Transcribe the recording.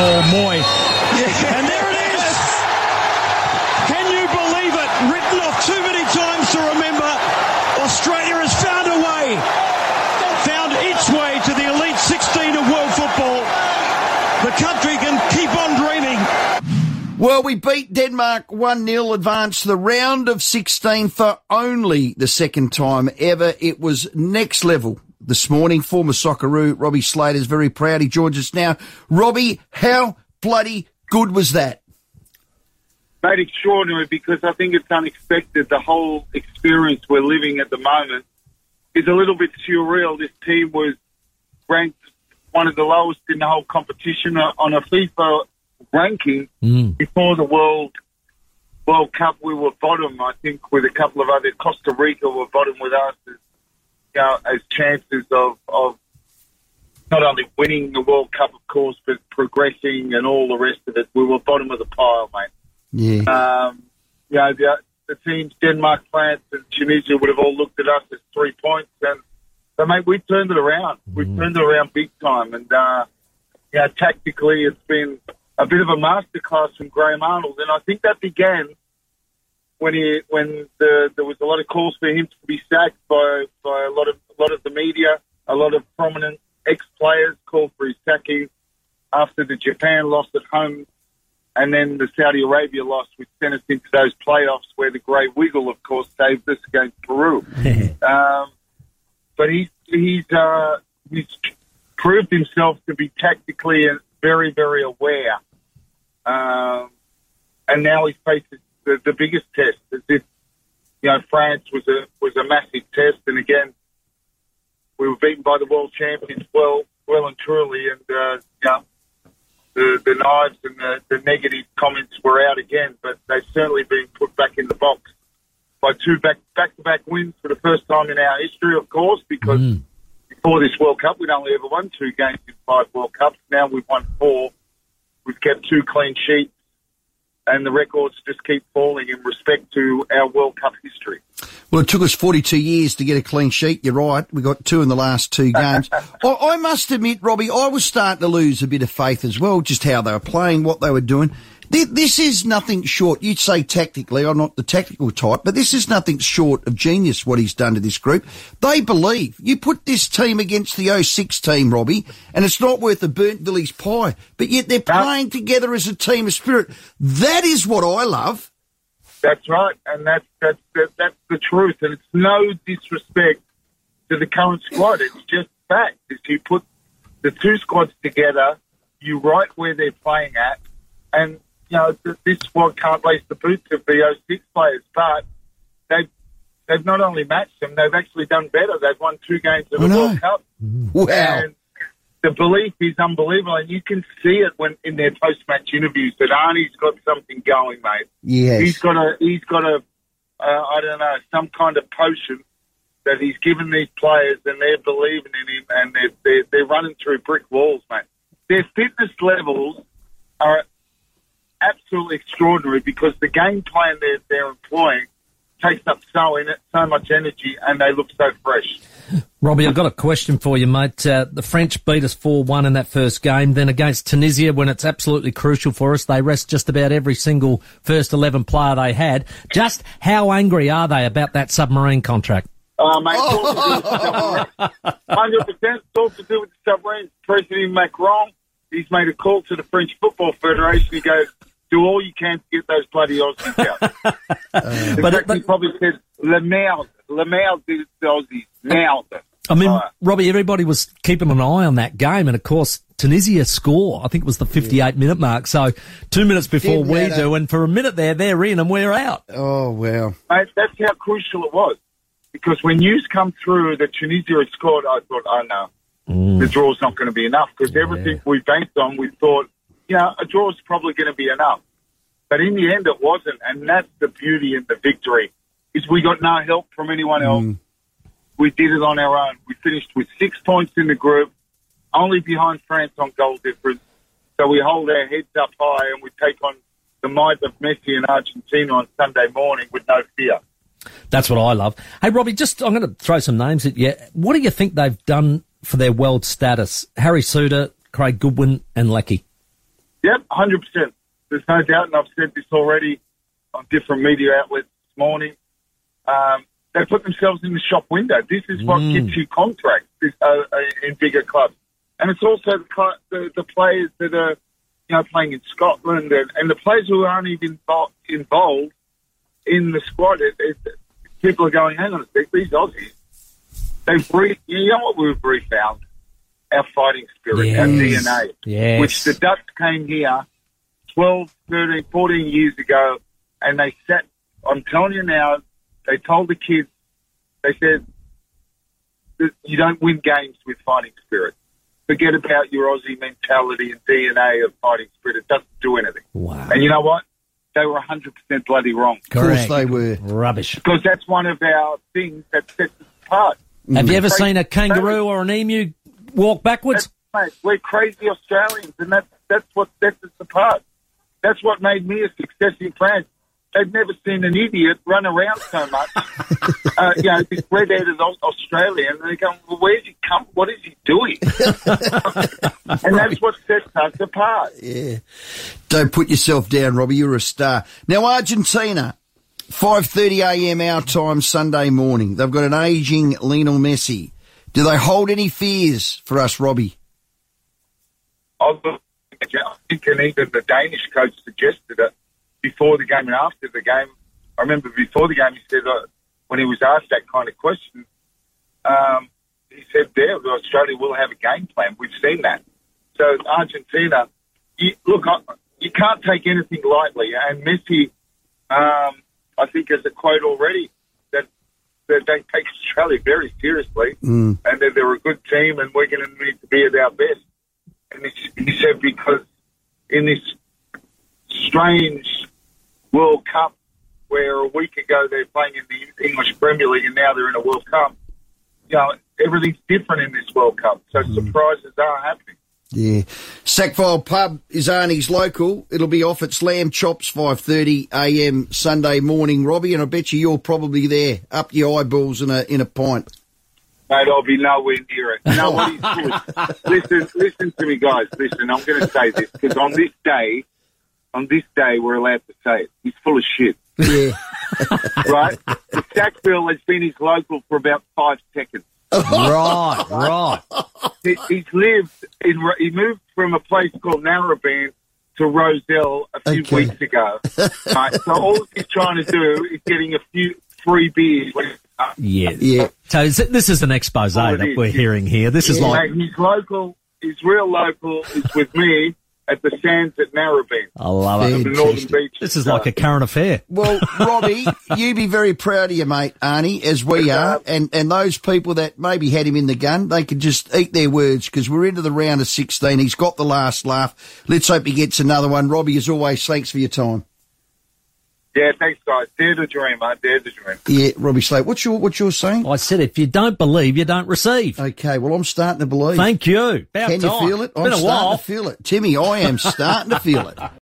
ball, Moy. And there it is. Can you believe it? Written off too many times to remember. Australia has found a way, found its way to the Elite 16 of world football. The country can keep on dreaming. Well, we beat Denmark 1 0, advanced to the round of 16 for only the second time ever. It was next level this morning. Former Socceroo Robbie Slater is very proud. He joins us now. Robbie, how bloody good was that? Mate, extraordinary because I think it's unexpected. The whole experience we're living at the moment is a little bit surreal. This team was ranked one of the lowest in the whole competition on a FIFA ranking Mm. before the World World Cup. We were bottom, I think, with a couple of other. Costa Rica were bottom with us as, know, as chances of, of not only winning the World Cup, of course, but progressing and all the rest of it. We were bottom of the pile, mate. Yeah. Um, you know, the, the teams, Denmark, France, and Tunisia would have all looked at us as three points. And so, mate, we turned it around. We turned it around big time. And, uh, you know, tactically, it's been a bit of a masterclass from Graham Arnold. And I think that began when he, when the, there was a lot of calls for him to be sacked by, by a lot of, a lot of the media, a lot of prominent ex-players called for his sacking after the Japan loss at home and then the Saudi Arabia loss, which sent us into those playoffs where the Grey Wiggle, of course, saved us against Peru. um, but he's he's uh, he's proved himself to be tactically and very very aware, um, and now he faces the, the biggest test. As if you know France was a was a massive test, and again we were beaten by the world champions well well and truly, and uh, you know, the, the knives and the, the negative comments were out again, but they've certainly been put back in the box by two back back to back wins for the first time in our history, of course, because before this World Cup we'd only ever won two games in five World Cups. Now we've won four. We've kept two clean sheets, and the records just keep falling in respect to our World Cup history. Well, it took us 42 years to get a clean sheet. You're right. We got two in the last two games. I, I must admit, Robbie, I was starting to lose a bit of faith as well, just how they were playing, what they were doing. Th- This is nothing short. You'd say tactically, I'm not the tactical type, but this is nothing short of genius what he's done to this group. They believe. You put this team against the 06 team, Robbie, and it's not worth a burnt village pie, but yet they're playing together as a team of spirit. That is what I love. That's right, and that's that's that, that's the truth, and it's no disrespect to the current squad. It's just fact. If you put the two squads together, you right where they're playing at, and you know this squad can't lace the boots of the 06 players, but they've they've not only matched them, they've actually done better. They've won two games of the. World Cup. Wow. And the belief is unbelievable, and you can see it when in their post-match interviews that Arnie's got something going, mate. Yes. He's got a he's got a uh, I don't know some kind of potion that he's given these players, and they're believing in him, and they're they're, they're running through brick walls, mate. Their fitness levels are absolutely extraordinary because the game plan they're they're employing takes up so in it, so much energy, and they look so fresh. Robbie, I've got a question for you, mate. Uh, the French beat us 4-1 in that first game. Then against Tunisia, when it's absolutely crucial for us, they rest just about every single first 11 player they had. Just how angry are they about that submarine contract? Uh, mate, hundred percent. It's all to do with the submarines. President Macron, he's made a call to the French Football Federation. He goes, "Do all you can to get those bloody Aussies out." In uh, But- fact, but- he probably said, "Le merde, le the Aussies, merde." I mean, Right. Robbie, everybody was keeping an eye on that game, and of course, Tunisia score. I think it was the 58 minute mark. So two minutes before we do, and for a minute there, they're in and we're out. Oh, wow. Mate, that's how crucial it was. Because when news come through that Tunisia had scored, I thought, oh no, mm. the draw's not going to be enough. Because everything we banked on, we thought, you know, a draw's probably going to be enough. But in the end, it wasn't. And that's the beauty and the victory, is we got no help from anyone else. Mm. We did it on our own. We finished with six points in the group, only behind France on goal difference. So we hold our heads up high and we take on the might of Messi and Argentina on Sunday morning with no fear. That's what I love. Hey, Robbie, just I'm going to throw some names at you. What do you think they've done for their world status? Harry Souttar, Craig Goodwin, and Leckie. Yep, hundred percent. There's no doubt, and I've said this already on different media outlets this morning. Um, they put themselves in the shop window. This is what Mm. gets you contracts this, uh, uh, in bigger clubs, and it's also the, the the players that are you know playing in Scotland and, and the players who aren't even involved, involved in the squad. It, it, people are going, hang on a sec, these Aussies, they've re- you know what we've refound? Our fighting spirit, our DNA Yes. which the Dutch came here 12, 13, 14 years ago, and they sat, I'm telling you now, they told the kids, they said, that you don't win games with fighting spirit. Forget about your Aussie mentality and DNA of fighting spirit. It doesn't do anything. wow. And you know what? They were 100% bloody wrong. Of course they were. Rubbish. Because that's one of our things that sets us apart. Have you ever seen a kangaroo or an emu walk backwards? That's, mate, we're crazy Australians, and that's that's what sets us apart. That's what made me a success in France. They've never seen an idiot run around so much. uh, you know, this red-headed Aus- Australian, and they go, well, "Where's he come? What is he doing?" and that's what sets us apart. Yeah. Don't put yourself down, Robbie. You're a star. Now, Argentina, 5.30 a.m. our time Sunday morning. They've got an aging Lionel Messi. Do they hold any fears for us, Robbie? I think and even the Danish coach suggested it before the game and after the game. I remember before the game, he said uh, when he was asked that kind of question, um, he said, "There, Australia will have a game plan. We've seen that." So Argentina, you, look, I, you can't take anything lightly. And Messi, um, I think, has a quote already that that they take Australia very seriously, and that they're a good team, and we're going to need to be at our best. And he, he said because in this strange World Cup, where a week ago they're playing in the English Premier League and now they're in a World Cup, you know, everything's different in this World Cup. So mm-hmm. surprises are happening. Yeah. Sackville Pub is Arnie's local. It'll be off at Slam Chops 5.30 a.m. Sunday morning, Robbie, and I bet you you're probably there, up your eyeballs in a, in a pint. Mate, I'll be nowhere near it. No, what he's good. listen, listen to me, guys. Listen, I'm going to say this because on this day, on this day, we're allowed to say it. He's full of shit, Yeah. right? Sackville has been his local for about five seconds. right, right. He, he's lived in. He moved from a place called Narrabeen to Rozelle a few Okay. weeks ago. right, so all he's trying to do is getting a few free beers. When he's. Yeah. Yeah. So is it- this is an expose Oh, that is. we're hearing here. This is like, Mate, he's local. He's real local. He's with me at the sands at Narrabeen. I love Yeah. it. the Northern Fantastic. Beach. This is like a current affair. Well, Robbie, you be very proud of your mate, Arnie, as we are. And, and those people that maybe had him in the gun, they can just eat their words because we're into the round of 16. He's got the last laugh. Let's hope he gets another one. Robbie, as always, thanks for your time. Yeah, thanks, guys. Dare to dream, mate. Dare to dream. Yeah, Robbie Slate. What's your, what's your saying? I said, if you don't believe, you don't receive. Okay, well, I'm starting to believe. Thank you. About Can you feel it? Been I'm a starting while. to feel it. Timmy, I am starting to feel it.